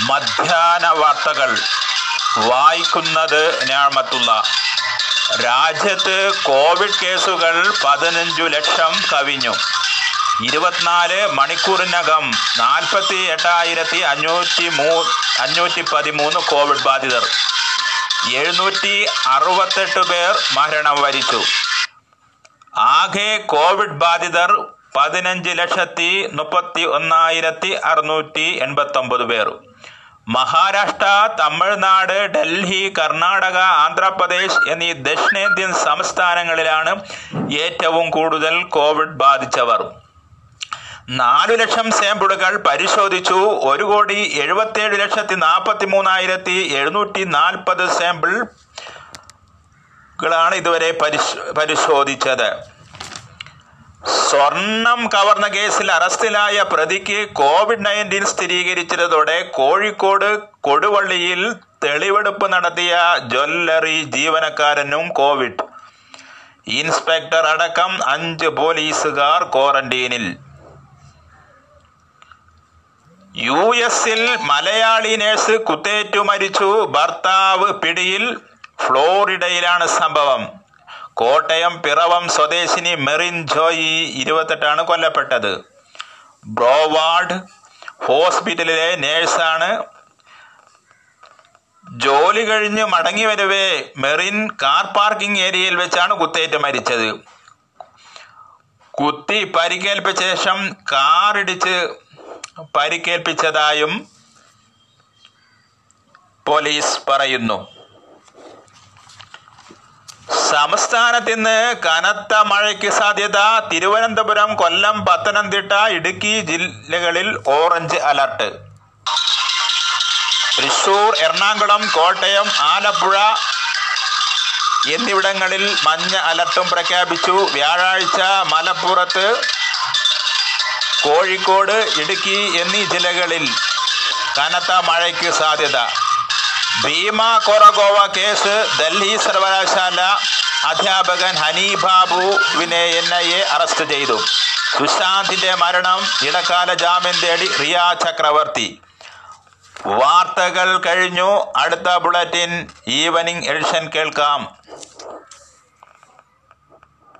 മധ്യാഹ്ന വാർത്തകൾ. വായിക്കുന്നത് ഞാമത്തുള്ള. രാജ്യത്ത് കോവിഡ് കേസുകൾ പതിനഞ്ചു ലക്ഷം കവിഞ്ഞു. ഇരുപത്തിനാല് മണിക്കൂറിനകം നാൽപ്പത്തി എട്ടായിരത്തി അഞ്ഞൂറ്റി മൂ അഞ്ഞൂറ്റി പതിമൂന്ന് കോവിഡ് ബാധിതർ. എഴുന്നൂറ്റി അറുപത്തെട്ട് പേർ മരണം വരിച്ചു. ആകെ കോവിഡ് ബാധിതർ പതിനഞ്ച് ലക്ഷത്തി മുപ്പത്തി ഒന്നായിരത്തി അറുന്നൂറ്റി എൺപത്തൊമ്പത് പേർ. മഹാരാഷ്ട്ര തമിഴ്നാട് ഡൽഹി കർണാടക ആന്ധ്രാപ്രദേശ് എന്നീ ദക്ഷിണേന്ത്യൻ സംസ്ഥാനങ്ങളിലാണ് ഏറ്റവും കൂടുതൽ കോവിഡ് ബാധിച്ചവർ. നാലു ലക്ഷം സാമ്പിളുകൾ പരിശോധിച്ചു. ഒരു കോടി എഴുപത്തേഴ് ലക്ഷത്തി നാൽപ്പത്തി മൂന്നായിരത്തി എഴുന്നൂറ്റി നാൽപ്പത് സാമ്പിളുകളാണ് ഇതുവരെ പരിശോധിച്ചത്. സ്വർണം കവർന്ന കേസിൽ അറസ്റ്റിലായ പ്രതിക്ക് കോവിഡ് നയന്റീൻ സ്ഥിരീകരിച്ചതോടെ കോഴിക്കോട് കൊടുവള്ളിയിൽ തെളിവെടുപ്പ് നടത്തിയ ജ്വല്ലറി ജീവനക്കാരനും കോവിഡ്. ഇൻസ്പെക്ടർ അടക്കം അഞ്ച് പോലീസുകാർ ക്വാറന്റീനിൽ. യു എസിൽ മലയാളി നേഴ്സ് കുത്തേറ്റു മരിച്ചു. ഭർത്താവ് പിടിയിൽ ഫ്ലോറിഡയിലാണ് സംഭവം. കോട്ടയം പിറവം സ്വദേശിനി മെറിൻ ജോയി ഇരുപത്തെട്ടാണ് കൊല്ലപ്പെട്ടത്. ബ്രോവാർഡ് ഹോസ്പിറ്റലിലെ നേഴ്സാണ്. ജോലി കഴിഞ്ഞ് മടങ്ങി വരവേ മെറിൻ കാർ പാർക്കിംഗ് ഏരിയയിൽ വെച്ചാണ് കുത്തേറ്റ് മരിച്ചത്. കുത്തി പരിക്കേൽപ്പിച്ച ശേഷം കാറിടിച്ച് പരിക്കേൽപ്പിച്ചതായും പോലീസ് പറയുന്നു. സംസ്ഥാനത്ത് ഇന്ന് കനത്ത മഴയ്ക്ക് സാധ്യത. തിരുവനന്തപുരം കൊല്ലം പത്തനംതിട്ട ഇടുക്കി ജില്ലകളിൽ ഓറഞ്ച് അലർട്ട്. തൃശൂർ എറണാകുളം കോട്ടയം ആലപ്പുഴ എന്നിവിടങ്ങളിൽ മഞ്ഞ അലർട്ടും പ്രഖ്യാപിച്ചു. വ്യാഴാഴ്ച മലപ്പുറത്ത് കോഴിക്കോട് ഇടുക്കി എന്നീ ജില്ലകളിൽ കനത്ത മഴയ്ക്ക് സാധ്യത. ഭീമ കൊറഗോവ കേസ് ഡൽഹി സർവകലാശാല അധ്യാപകൻ ഹനീബാബുവിനെ എൻ ഐ എ അറസ്റ്റ് ചെയ്തു. സുശാന്തിന്റെ മരണം ഇടക്കാല ജാമ്യം തേടി റിയ ചക്രവർത്തി. വാർത്തകൾ കഴിഞ്ഞു. അടുത്ത ബുള്ളറ്റിൻ ഈവനിങ് എഡിഷൻ കേൾക്കാം.